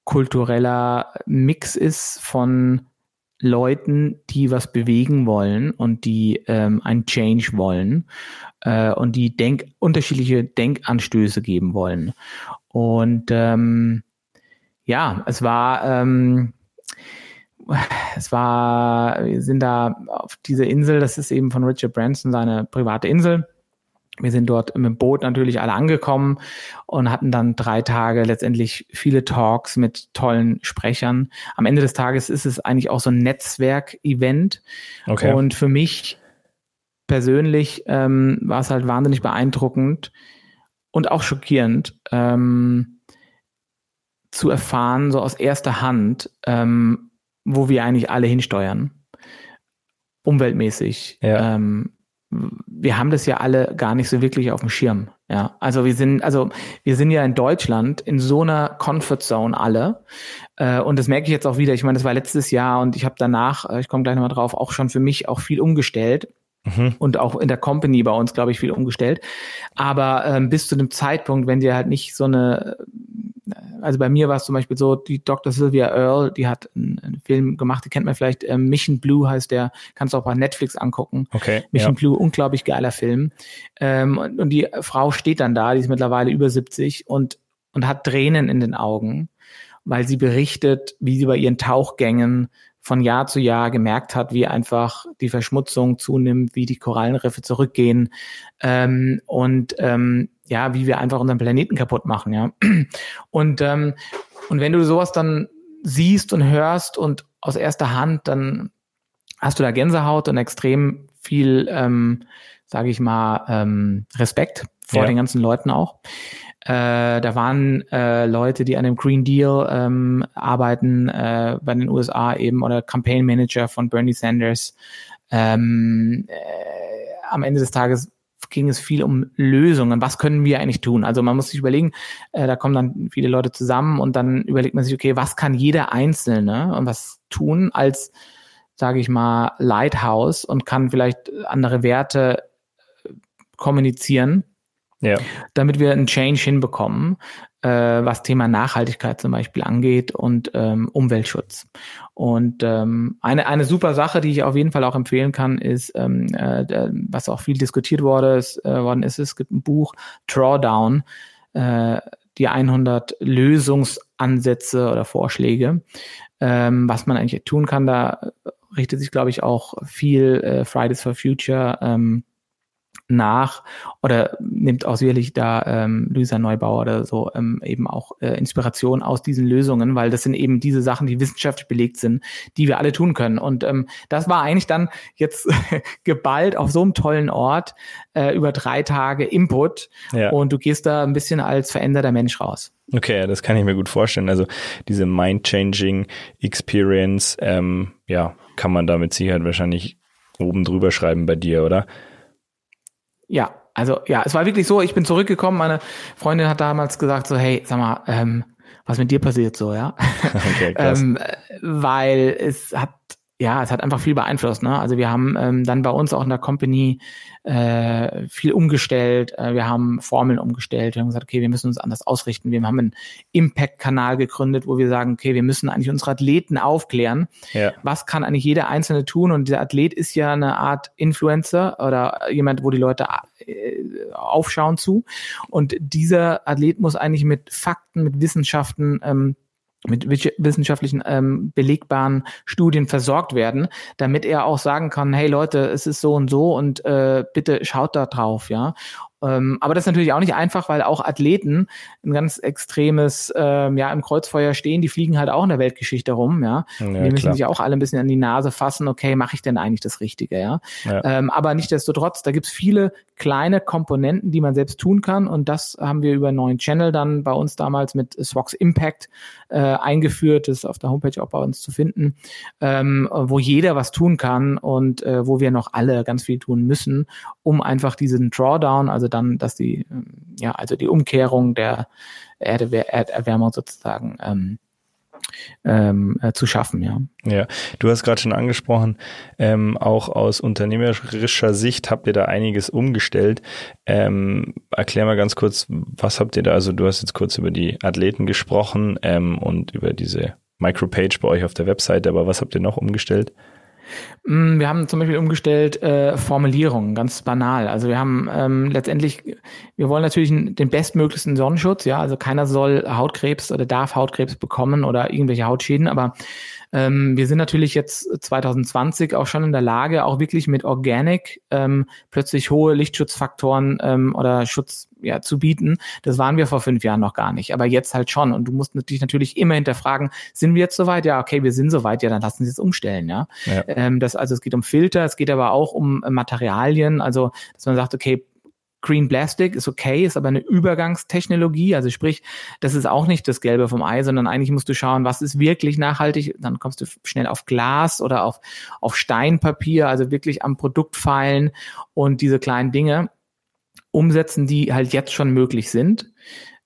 kultureller Mix ist von Leuten, die was bewegen wollen und die ähm, ein Change wollen äh, und die denk unterschiedliche Denkanstöße geben wollen. Und ähm, ja, es war ähm, es war, wir sind da auf dieser Insel, das ist eben von Richard Branson seine private Insel. Wir sind dort im Boot natürlich alle angekommen und hatten dann drei Tage letztendlich viele Talks mit tollen Sprechern. Am Ende des Tages ist es eigentlich auch so ein Netzwerk-Event. Okay. Und für mich persönlich ähm, war es halt wahnsinnig beeindruckend und auch schockierend ähm, zu erfahren, so aus erster Hand, ähm, wo wir eigentlich alle hinsteuern. Umweltmäßig. Ja. Ähm, wir haben das ja alle gar nicht so wirklich auf dem Schirm. Ja, also wir sind, also wir sind ja in Deutschland in so einer Comfort Zone alle. Äh, und das merke ich jetzt auch wieder. Ich meine, das war letztes Jahr und ich habe danach, äh, ich komme gleich nochmal drauf, auch schon für mich auch viel umgestellt. Mhm. Und auch in der Company bei uns, glaube ich, viel umgestellt. Aber ähm, bis zu dem Zeitpunkt, wenn dir halt nicht so eine also bei mir war es zum Beispiel so, die Dr. Sylvia Earle, die hat einen, einen Film gemacht, die kennt man vielleicht, äh, Mission Blue heißt der, kannst du auch bei Netflix angucken. Okay. Mission ja. Blue, unglaublich geiler Film. Ähm, und, und die Frau steht dann da, die ist mittlerweile über 70 und, und hat Tränen in den Augen, weil sie berichtet, wie sie bei ihren Tauchgängen von Jahr zu Jahr gemerkt hat, wie einfach die Verschmutzung zunimmt, wie die Korallenriffe zurückgehen ähm, und ähm, ja, wie wir einfach unseren Planeten kaputt machen, ja. [CLEARS THROAT] Und, ähm, und wenn du sowas dann siehst und hörst und aus erster Hand, dann hast du da Gänsehaut und extrem viel, ähm, sage ich mal, ähm, Respekt vor ja. den ganzen Leuten auch. Äh, da waren äh, Leute, die an dem Green Deal ähm, arbeiten, äh, bei den USA eben, oder Campaign Manager von Bernie Sanders. Ähm, äh, am Ende des Tages ging es viel um Lösungen. Was können wir eigentlich tun? Also man muss sich überlegen, äh, da kommen dann viele Leute zusammen und dann überlegt man sich, okay, was kann jeder Einzelne und was tun als, sage ich mal, Lighthouse und kann vielleicht andere Werte äh, kommunizieren, ja. damit wir einen Change hinbekommen äh, was Thema Nachhaltigkeit zum Beispiel angeht und ähm, Umweltschutz. Und ähm, eine, eine super Sache, die ich auf jeden Fall auch empfehlen kann, ist, ähm, äh, was auch viel diskutiert wurde, ist, äh, worden ist, es gibt ein Buch, Drawdown, äh, die 100 Lösungsansätze oder Vorschläge, ähm, was man eigentlich tun kann. Da richtet sich, glaube ich, auch viel äh, Fridays for Future ähm, nach oder nimmt auch sicherlich da ähm, Luisa Neubauer oder so ähm, eben auch äh, Inspiration aus diesen Lösungen, weil das sind eben diese Sachen, die wissenschaftlich belegt sind, die wir alle tun können. Und ähm, das war eigentlich dann jetzt [LAUGHS] geballt auf so einem tollen Ort äh, über drei Tage Input ja. und du gehst da ein bisschen als veränderter Mensch raus. Okay, das kann ich mir gut vorstellen. Also diese mind-changing Experience, ähm, ja, kann man da mit Sicherheit wahrscheinlich oben drüber schreiben bei dir, oder? Ja, also ja, es war wirklich so, ich bin zurückgekommen, meine Freundin hat damals gesagt so, hey, sag mal, ähm, was mit dir passiert so, ja? [LAUGHS] Okay, ähm, weil es hat ja, es hat einfach viel beeinflusst. Ne? Also wir haben ähm, dann bei uns auch in der Company äh, viel umgestellt. Äh, wir haben Formeln umgestellt. Wir haben gesagt, okay, wir müssen uns anders ausrichten. Wir haben einen Impact-Kanal gegründet, wo wir sagen, okay, wir müssen eigentlich unsere Athleten aufklären. Ja. Was kann eigentlich jeder Einzelne tun? Und der Athlet ist ja eine Art Influencer oder jemand, wo die Leute äh, aufschauen zu. Und dieser Athlet muss eigentlich mit Fakten, mit Wissenschaften ähm, mit wissenschaftlichen ähm, belegbaren Studien versorgt werden, damit er auch sagen kann, hey Leute, es ist so und so und äh, bitte schaut da drauf, ja. Ähm, aber das ist natürlich auch nicht einfach, weil auch Athleten ein ganz extremes, ähm, ja, im Kreuzfeuer stehen, die fliegen halt auch in der Weltgeschichte rum, ja. ja die müssen klar. sich auch alle ein bisschen an die Nase fassen, okay, mache ich denn eigentlich das Richtige, ja. ja. Ähm, aber nichtdestotrotz, da gibt's viele kleine Komponenten, die man selbst tun kann und das haben wir über einen neuen Channel dann bei uns damals mit Swox Impact äh, eingeführt, das ist auf der Homepage auch bei uns zu finden, ähm, wo jeder was tun kann und äh, wo wir noch alle ganz viel tun müssen, um einfach diesen Drawdown, also dann, dass die, ähm, ja, also die Umkehrung der Erde, Erderwärmung sozusagen ähm, ähm, äh, zu schaffen, ja. Ja, du hast gerade schon angesprochen, ähm, auch aus unternehmerischer Sicht habt ihr da einiges umgestellt. Ähm, erklär mal ganz kurz, was habt ihr da, also du hast jetzt kurz über die Athleten gesprochen ähm, und über diese Micropage bei euch auf der Webseite, aber was habt ihr noch umgestellt? Mm, wir haben zum Beispiel umgestellt äh, Formulierungen, ganz banal. Also wir haben ähm, letztendlich, wir wollen natürlich den bestmöglichsten Sonnenschutz, ja, also keiner soll Hautkrebs oder darf Hautkrebs bekommen oder irgendwelche Hautschäden, aber ähm, wir sind natürlich jetzt 2020 auch schon in der Lage, auch wirklich mit Organic ähm, plötzlich hohe Lichtschutzfaktoren ähm, oder Schutz ja, zu bieten. Das waren wir vor fünf Jahren noch gar nicht, aber jetzt halt schon. Und du musst natürlich natürlich immer hinterfragen, sind wir jetzt soweit? Ja, okay, wir sind soweit, ja, dann lassen Sie es umstellen, ja. ja. Ähm, das, also es geht um Filter, es geht aber auch um Materialien, also dass man sagt, okay, Green Plastic ist okay, ist aber eine Übergangstechnologie. Also sprich, das ist auch nicht das Gelbe vom Ei, sondern eigentlich musst du schauen, was ist wirklich nachhaltig. Dann kommst du schnell auf Glas oder auf, auf Steinpapier, also wirklich am Produkt feilen und diese kleinen Dinge umsetzen, die halt jetzt schon möglich sind.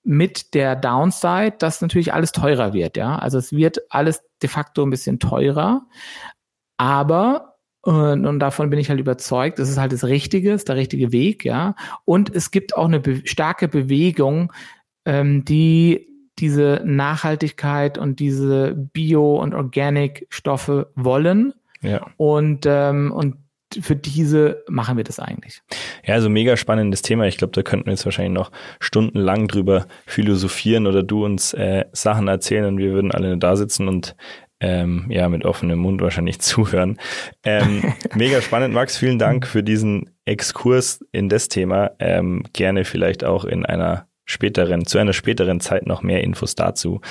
Mit der Downside, dass natürlich alles teurer wird, ja. Also es wird alles de facto ein bisschen teurer. Aber und, und davon bin ich halt überzeugt, das ist halt das Richtige, ist der richtige Weg, ja. Und es gibt auch eine be starke Bewegung, ähm, die diese Nachhaltigkeit und diese Bio- und Organic-Stoffe wollen. Ja. Und, ähm, und für diese machen wir das eigentlich. Ja, also mega spannendes Thema. Ich glaube, da könnten wir jetzt wahrscheinlich noch stundenlang drüber philosophieren oder du uns äh, Sachen erzählen und wir würden alle da sitzen und ähm, ja, mit offenem Mund wahrscheinlich [LAUGHS] zuhören. Ähm, mega spannend, Max. Vielen Dank für diesen Exkurs in das Thema. Ähm, gerne vielleicht auch in einer späteren, zu einer späteren Zeit noch mehr Infos dazu.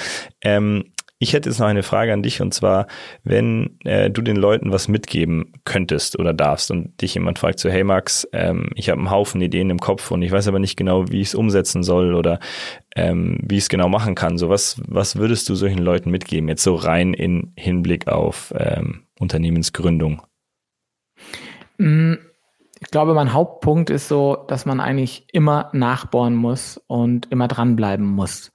Ähm, ich hätte jetzt noch eine Frage an dich und zwar, wenn äh, du den Leuten was mitgeben könntest oder darfst und dich jemand fragt so, hey Max, ähm, ich habe einen Haufen Ideen im Kopf und ich weiß aber nicht genau, wie ich es umsetzen soll oder ähm, wie ich es genau machen kann. So was, was würdest du solchen Leuten mitgeben, jetzt so rein in Hinblick auf ähm, Unternehmensgründung? Mm, ich glaube, mein Hauptpunkt ist so, dass man eigentlich immer nachbohren muss und immer dranbleiben muss.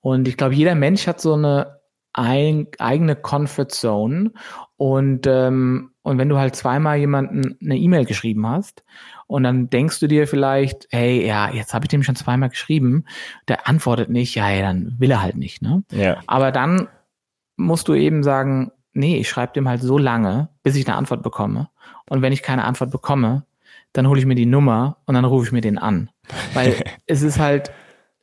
Und ich glaube, jeder Mensch hat so eine ein, eigene Comfort Zone. Und, ähm, und wenn du halt zweimal jemanden eine E-Mail geschrieben hast und dann denkst du dir vielleicht, hey, ja, jetzt habe ich dem schon zweimal geschrieben, der antwortet nicht, ja, ja, dann will er halt nicht. Ne? Ja. Aber dann musst du eben sagen, nee, ich schreibe dem halt so lange, bis ich eine Antwort bekomme. Und wenn ich keine Antwort bekomme, dann hole ich mir die Nummer und dann rufe ich mir den an. Weil [LAUGHS] es ist halt,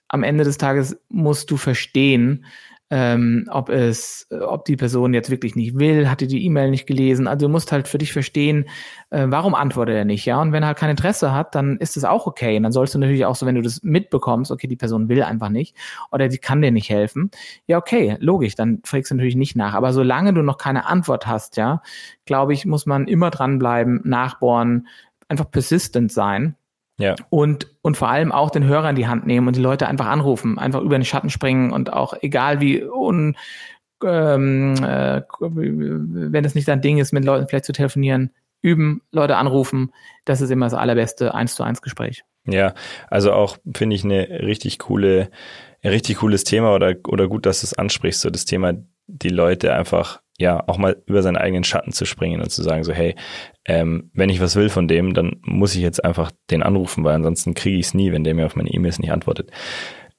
am Ende des Tages musst du verstehen, ähm, ob es, ob die Person jetzt wirklich nicht will, hat die die E-Mail nicht gelesen. Also du musst halt für dich verstehen, äh, warum antwortet er nicht, ja? Und wenn er halt kein Interesse hat, dann ist das auch okay. Und dann sollst du natürlich auch so, wenn du das mitbekommst, okay, die Person will einfach nicht oder die kann dir nicht helfen, ja okay, logisch, dann fragst du natürlich nicht nach. Aber solange du noch keine Antwort hast, ja, glaube ich, muss man immer dranbleiben, nachbohren, einfach persistent sein ja. Und, und vor allem auch den Hörer in die Hand nehmen und die Leute einfach anrufen, einfach über den Schatten springen und auch egal wie un, ähm, äh, wenn es nicht dein Ding ist, mit Leuten vielleicht zu telefonieren, üben, Leute anrufen, das ist immer das allerbeste eins zu eins Gespräch. Ja, also auch finde ich eine richtig coole, ein richtig cooles Thema oder, oder gut, dass du es ansprichst, so das Thema, die Leute einfach ja, auch mal über seinen eigenen Schatten zu springen und zu sagen so, hey, ähm, wenn ich was will von dem, dann muss ich jetzt einfach den anrufen, weil ansonsten kriege ich es nie, wenn der mir auf meine E-Mails nicht antwortet.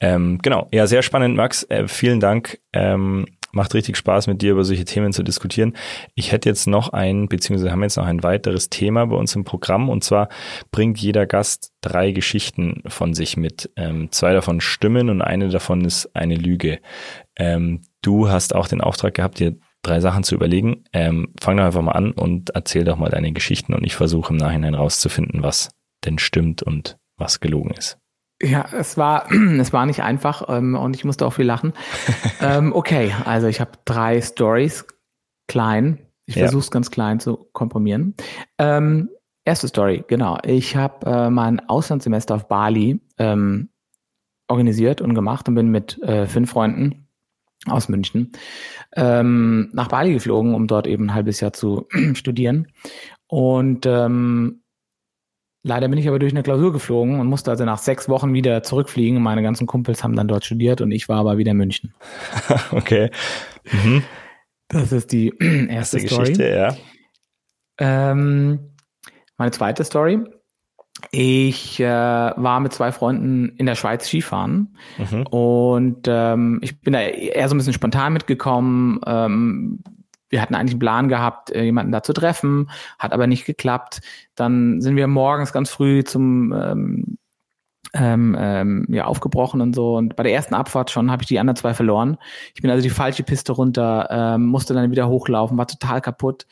Ähm, genau, ja, sehr spannend, Max. Äh, vielen Dank. Ähm, macht richtig Spaß, mit dir über solche Themen zu diskutieren. Ich hätte jetzt noch ein, beziehungsweise haben jetzt noch ein weiteres Thema bei uns im Programm und zwar bringt jeder Gast drei Geschichten von sich mit. Ähm, zwei davon stimmen und eine davon ist eine Lüge. Ähm, du hast auch den Auftrag gehabt, dir drei Sachen zu überlegen. Ähm, fang doch einfach mal an und erzähl doch mal deine Geschichten und ich versuche im Nachhinein rauszufinden, was denn stimmt und was gelogen ist. Ja, es war, [CLEARS THROAT] es war nicht einfach ähm, und ich musste auch viel lachen. [LAUGHS] ähm, okay, also ich habe drei Stories, klein. Ich ja. versuche es ganz klein zu komprimieren. Ähm, erste Story, genau. Ich habe äh, mein Auslandssemester auf Bali ähm, organisiert und gemacht und bin mit äh, fünf Freunden aus München, ähm, nach Bali geflogen, um dort eben ein halbes Jahr zu [CLEARS THROAT] studieren. Und ähm, leider bin ich aber durch eine Klausur geflogen und musste also nach sechs Wochen wieder zurückfliegen. Meine ganzen Kumpels haben dann dort studiert und ich war aber wieder in München. [LAUGHS] okay. Mhm. Das ist die [CLEARS THROAT] erste, erste Geschichte, ja. Ähm, meine zweite Story ich äh, war mit zwei Freunden in der Schweiz Skifahren mhm. und ähm, ich bin da eher so ein bisschen spontan mitgekommen. Ähm, wir hatten eigentlich einen Plan gehabt, äh, jemanden da zu treffen, hat aber nicht geklappt. Dann sind wir morgens ganz früh zum ähm, ähm, ähm, ja, aufgebrochen und so. Und bei der ersten Abfahrt schon habe ich die anderen zwei verloren. Ich bin also die falsche Piste runter, ähm, musste dann wieder hochlaufen, war total kaputt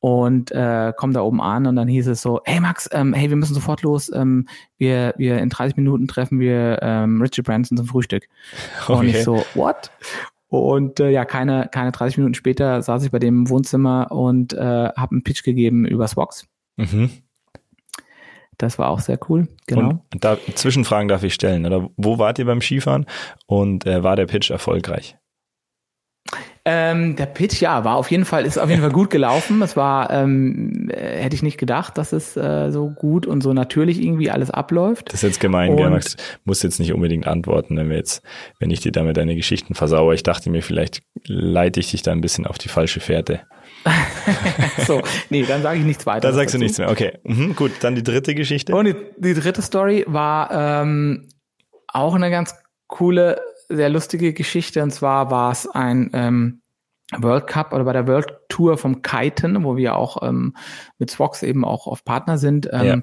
und äh, komme da oben an und dann hieß es so, hey Max, ähm, hey, wir müssen sofort los. Ähm, wir, wir in 30 Minuten treffen wir ähm, Richard Branson zum Frühstück. Okay. Und ich so, what? Und äh, ja, keine, keine 30 Minuten später saß ich bei dem im Wohnzimmer und äh, habe einen Pitch gegeben über Swox. Mhm. Das war auch sehr cool. Genau. Und da, Zwischenfragen darf ich stellen. Oder wo wart ihr beim Skifahren und äh, war der Pitch erfolgreich? Ähm, der Pitch, ja, war auf jeden Fall, ist auf jeden Fall gut gelaufen. Es war, ähm, äh, hätte ich nicht gedacht, dass es äh, so gut und so natürlich irgendwie alles abläuft. Das ist jetzt gemein, gell, Max? Muss jetzt nicht unbedingt antworten, wenn wir jetzt, wenn ich dir damit deine Geschichten versauere. Ich dachte mir, vielleicht leite ich dich da ein bisschen auf die falsche Fährte. So, nee, dann sage ich nichts weiter. Dann sagst dazu. du nichts mehr. Okay, mhm, gut. Dann die dritte Geschichte. Und die, die dritte Story war ähm, auch eine ganz coole, sehr lustige Geschichte. Und zwar war es ein ähm, World Cup oder bei der World Tour vom Kiten, wo wir auch ähm, mit Swox eben auch auf Partner sind. Ähm, ja.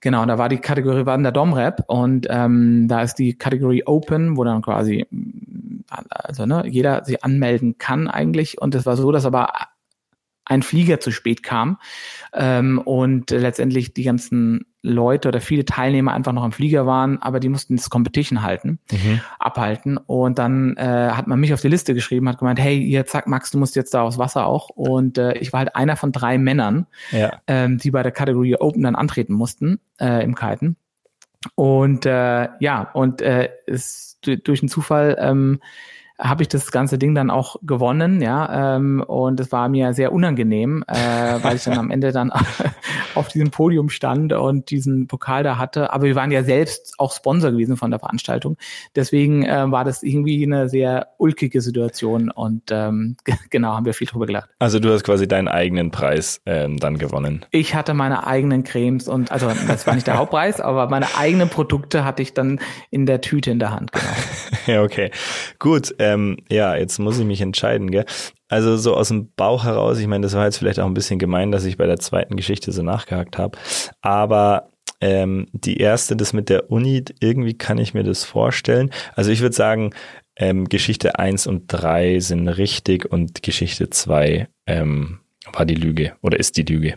Genau, da war die Kategorie, war in der Dom-Rap und ähm, da ist die Kategorie Open, wo dann quasi, also ne, jeder sich anmelden kann eigentlich. Und es war so, dass aber ein Flieger zu spät kam ähm, und letztendlich die ganzen Leute oder viele Teilnehmer einfach noch im Flieger waren, aber die mussten das Competition halten, mhm. abhalten. Und dann äh, hat man mich auf die Liste geschrieben, hat gemeint, hey, jetzt zack, Max, du musst jetzt da aufs Wasser auch. Und äh, ich war halt einer von drei Männern, ja. ähm, die bei der Kategorie Open dann antreten mussten äh, im Kiten. Und äh, ja, und äh, ist durch einen Zufall ähm, habe ich das ganze Ding dann auch gewonnen, ja, ähm, und es war mir sehr unangenehm, äh, weil ich dann am Ende dann [LAUGHS] auf diesem Podium stand und diesen Pokal da hatte. Aber wir waren ja selbst auch Sponsor gewesen von der Veranstaltung, deswegen äh, war das irgendwie eine sehr ulkige Situation und ähm, genau haben wir viel drüber gelacht. Also du hast quasi deinen eigenen Preis ähm, dann gewonnen. Ich hatte meine eigenen Cremes und also das war nicht der Hauptpreis, [LAUGHS] aber meine eigenen Produkte hatte ich dann in der Tüte in der Hand. Genau. [LAUGHS] ja, okay, gut. Äh, ähm, ja, jetzt muss ich mich entscheiden, gell? Also so aus dem Bauch heraus, ich meine, das war jetzt vielleicht auch ein bisschen gemein, dass ich bei der zweiten Geschichte so nachgehakt habe, aber ähm, die erste, das mit der Uni, irgendwie kann ich mir das vorstellen. Also ich würde sagen, ähm, Geschichte 1 und 3 sind richtig und Geschichte 2 ähm, war die Lüge oder ist die Lüge.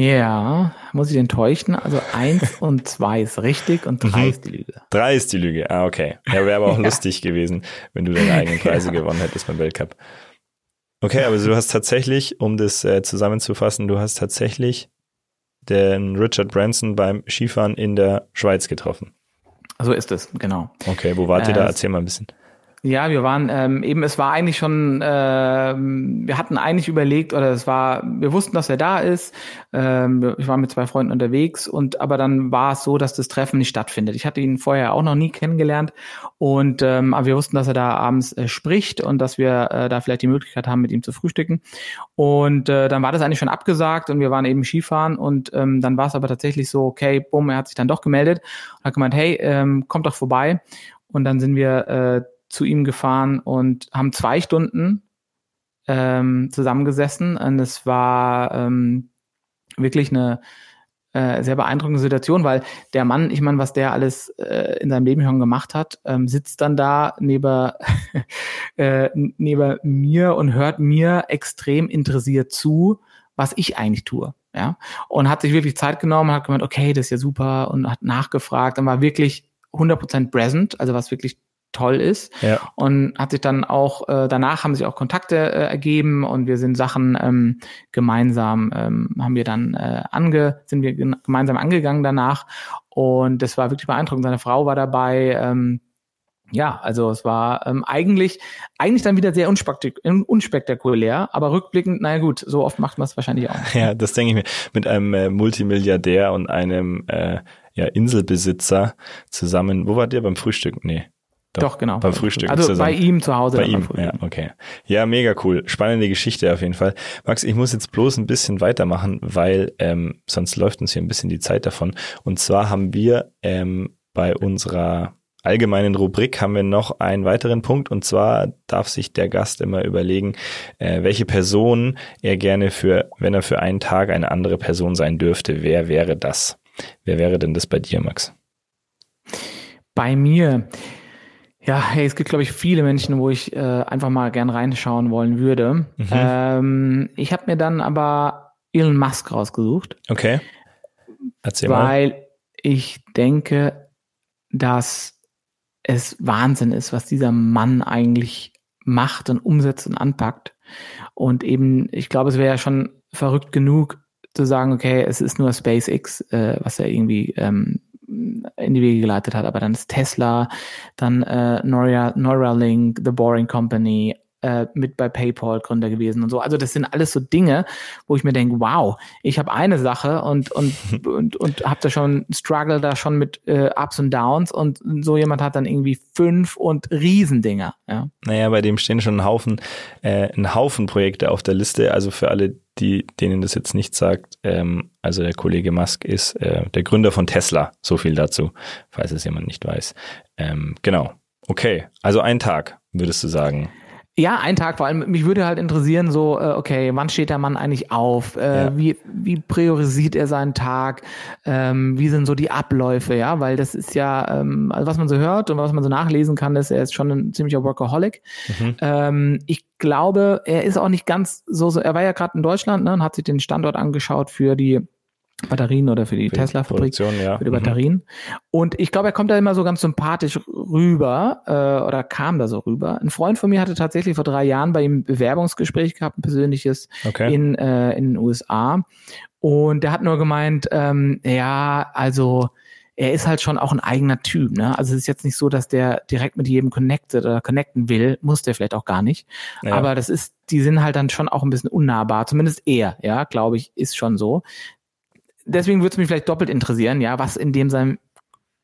Ja, muss ich enttäuschen. Also eins [LAUGHS] und zwei ist richtig und drei mhm. ist die Lüge. Drei ist die Lüge. Ah, okay. Ja, wäre aber auch ja. [LAUGHS] [LAUGHS] lustig gewesen, wenn du deine eigenen Preise ja. gewonnen hättest beim Weltcup. Okay, aber du hast tatsächlich, um das äh, zusammenzufassen, du hast tatsächlich den Richard Branson beim Skifahren in der Schweiz getroffen. So ist es, genau. Okay, wo wart ihr da? Äh, Erzähl mal ein bisschen. Ja, wir waren ähm, eben, es war eigentlich schon, äh, wir hatten eigentlich überlegt, oder es war, wir wussten, dass er da ist. Ähm, ich war mit zwei Freunden unterwegs und aber dann war es so, dass das Treffen nicht stattfindet. Ich hatte ihn vorher auch noch nie kennengelernt und ähm, aber wir wussten, dass er da abends äh, spricht und dass wir äh, da vielleicht die Möglichkeit haben, mit ihm zu frühstücken. Und äh, dann war das eigentlich schon abgesagt und wir waren eben Skifahren und ähm, dann war es aber tatsächlich so, okay, bumm, er hat sich dann doch gemeldet und hat gemeint, hey, ähm, kommt doch vorbei. Und dann sind wir äh, zu ihm gefahren und haben zwei Stunden ähm, zusammengesessen. Und es war ähm, wirklich eine äh, sehr beeindruckende Situation, weil der Mann, ich meine, was der alles äh, in seinem Leben schon gemacht hat, ähm, sitzt dann da neben, [LAUGHS] äh, neben mir und hört mir extrem interessiert zu, was ich eigentlich tue. Ja, und hat sich wirklich Zeit genommen, hat gemeint, okay, das ist ja super und hat nachgefragt und war wirklich 100% present, also was wirklich toll ist. Ja. Und hat sich dann auch, äh, danach haben sich auch Kontakte äh, ergeben und wir sind Sachen ähm, gemeinsam, ähm, haben wir dann äh, ange, sind wir gemeinsam angegangen danach. Und das war wirklich beeindruckend. Seine Frau war dabei. Ähm, ja, also es war ähm, eigentlich, eigentlich dann wieder sehr unspektak unspektakulär, aber rückblickend, naja gut, so oft macht man es wahrscheinlich auch. [LAUGHS] Ja, das denke ich mir. Mit einem äh, Multimilliardär und einem äh, ja, Inselbesitzer zusammen. Wo war der beim Frühstück? Nee. Doch, Doch, genau. Beim Frühstück. Also bei ihm zu Hause. Bei ihm, ja, okay. Ja, mega cool. Spannende Geschichte auf jeden Fall. Max, ich muss jetzt bloß ein bisschen weitermachen, weil ähm, sonst läuft uns hier ein bisschen die Zeit davon. Und zwar haben wir ähm, bei unserer allgemeinen Rubrik haben wir noch einen weiteren Punkt und zwar darf sich der Gast immer überlegen, äh, welche Person er gerne für, wenn er für einen Tag eine andere Person sein dürfte, wer wäre das? Wer wäre denn das bei dir, Max? Bei mir. Ja, hey, es gibt, glaube ich, viele Menschen, wo ich äh, einfach mal gern reinschauen wollen würde. Mhm. Ähm, ich habe mir dann aber Elon Musk rausgesucht. Okay. Erzähl weil mal. Weil ich denke, dass es Wahnsinn ist, was dieser Mann eigentlich macht und umsetzt und anpackt. Und eben, ich glaube, es wäre ja schon verrückt genug zu sagen, okay, es ist nur SpaceX, äh, was er irgendwie ähm, in die Wege geleitet hat, aber dann ist Tesla, dann äh, Neura, Neuralink, The Boring Company, äh, mit bei PayPal Gründer gewesen und so. Also das sind alles so Dinge, wo ich mir denke, wow, ich habe eine Sache und und [LAUGHS] und, und habe da schon Struggle da schon mit äh, Ups und Downs und so jemand hat dann irgendwie fünf und Riesendinger. Ja. Naja, bei dem stehen schon ein Haufen äh, ein Haufen Projekte auf der Liste. Also für alle, die denen das jetzt nicht sagt, ähm, also der Kollege Musk ist äh, der Gründer von Tesla. So viel dazu, falls es jemand nicht weiß. Ähm, genau. Okay, also ein Tag, würdest du sagen. Ja, ein Tag vor allem. Mich würde halt interessieren, so, äh, okay, wann steht der Mann eigentlich auf? Äh, ja. wie, wie priorisiert er seinen Tag? Ähm, wie sind so die Abläufe, ja? Weil das ist ja, ähm, also was man so hört und was man so nachlesen kann, ist, er ist schon ein ziemlicher Workaholic. Mhm. Ähm, ich glaube, er ist auch nicht ganz so, so er war ja gerade in Deutschland ne, und hat sich den Standort angeschaut für die Batterien oder für die Tesla-Fabrik, ja. für die mhm. Batterien. Mhm. Und ich glaube, er kommt da immer so ganz sympathisch rüber äh, oder kam da so rüber. Ein Freund von mir hatte tatsächlich vor drei Jahren bei ihm ein Bewerbungsgespräch gehabt, ein persönliches okay. in, äh, in den USA. Und der hat nur gemeint, ähm, ja, also er ist halt schon auch ein eigener Typ. Ne? Also es ist jetzt nicht so, dass der direkt mit jedem connected oder connecten will, muss der vielleicht auch gar nicht. Ja. Aber das ist, die sind halt dann schon auch ein bisschen unnahbar. Zumindest er, ja, glaube ich, ist schon so deswegen würde es mich vielleicht doppelt interessieren, ja, was in dem seinem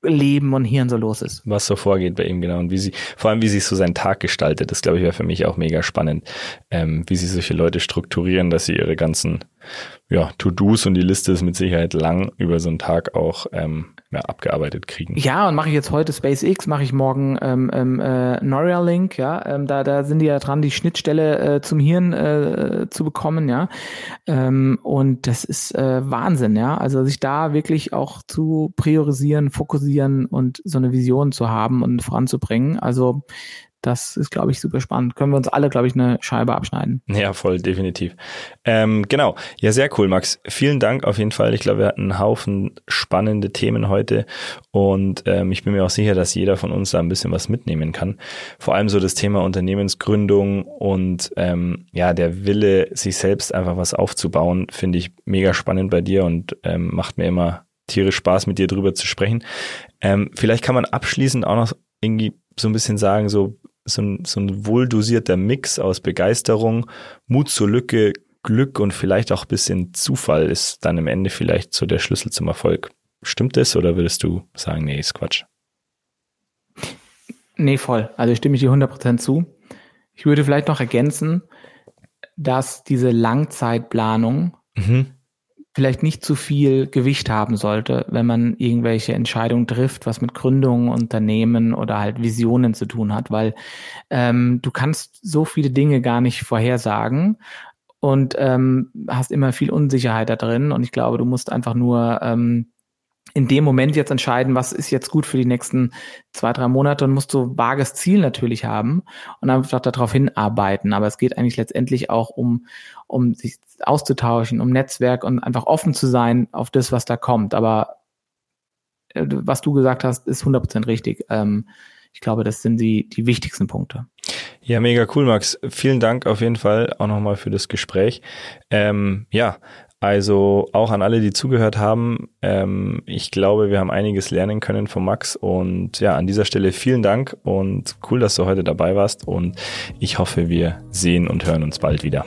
Leben und Hirn so los ist. Was so vorgeht bei ihm, genau. Und wie sie, vor allem wie sich so sein Tag gestaltet, das glaube ich wäre für mich auch mega spannend, ähm, wie sie solche Leute strukturieren, dass sie ihre ganzen ja, To-Dos und die Liste ist mit Sicherheit lang über so einen Tag auch ähm, ja, abgearbeitet kriegen. Ja, und mache ich jetzt heute SpaceX, mache ich morgen ähm, ähm, äh, Neuralink, ja, ähm, da, da sind die ja dran, die Schnittstelle äh, zum Hirn äh, zu bekommen, ja. Ähm, und das ist äh, Wahnsinn, ja. Also sich da wirklich auch zu priorisieren, fokussieren und so eine Vision zu haben und voranzubringen. Also das ist, glaube ich, super spannend. Können wir uns alle, glaube ich, eine Scheibe abschneiden. Ja, voll, definitiv. Ähm, genau. Ja, sehr cool, Max. Vielen Dank auf jeden Fall. Ich glaube, wir hatten einen Haufen spannende Themen heute und ähm, ich bin mir auch sicher, dass jeder von uns da ein bisschen was mitnehmen kann. Vor allem so das Thema Unternehmensgründung und ähm, ja, der Wille, sich selbst einfach was aufzubauen, finde ich mega spannend bei dir und ähm, macht mir immer tierisch Spaß, mit dir drüber zu sprechen. Ähm, vielleicht kann man abschließend auch noch irgendwie so ein bisschen sagen, so so ein, so ein wohldosierter Mix aus Begeisterung, Mut zur Lücke, Glück und vielleicht auch ein bisschen Zufall ist dann im Ende vielleicht so der Schlüssel zum Erfolg. Stimmt das oder würdest du sagen, nee, ist Quatsch? Nee, voll. Also stimme ich dir 100% zu. Ich würde vielleicht noch ergänzen, dass diese Langzeitplanung mhm vielleicht nicht zu viel Gewicht haben sollte, wenn man irgendwelche Entscheidungen trifft, was mit Gründungen, Unternehmen oder halt Visionen zu tun hat, weil ähm, du kannst so viele Dinge gar nicht vorhersagen und ähm, hast immer viel Unsicherheit da drin und ich glaube, du musst einfach nur ähm, in dem Moment jetzt entscheiden, was ist jetzt gut für die nächsten zwei, drei Monate und musst so vages Ziel natürlich haben und einfach darauf hinarbeiten. Aber es geht eigentlich letztendlich auch um, um sich auszutauschen, um Netzwerk und einfach offen zu sein auf das, was da kommt. Aber äh, was du gesagt hast, ist 100% richtig. Ähm, ich glaube, das sind die, die wichtigsten Punkte. Ja, mega cool, Max. Vielen Dank auf jeden Fall auch nochmal für das Gespräch. Ähm, ja, also auch an alle, die zugehört haben. Ähm, ich glaube, wir haben einiges lernen können von Max. Und ja, an dieser Stelle vielen Dank und cool, dass du heute dabei warst. Und ich hoffe, wir sehen und hören uns bald wieder.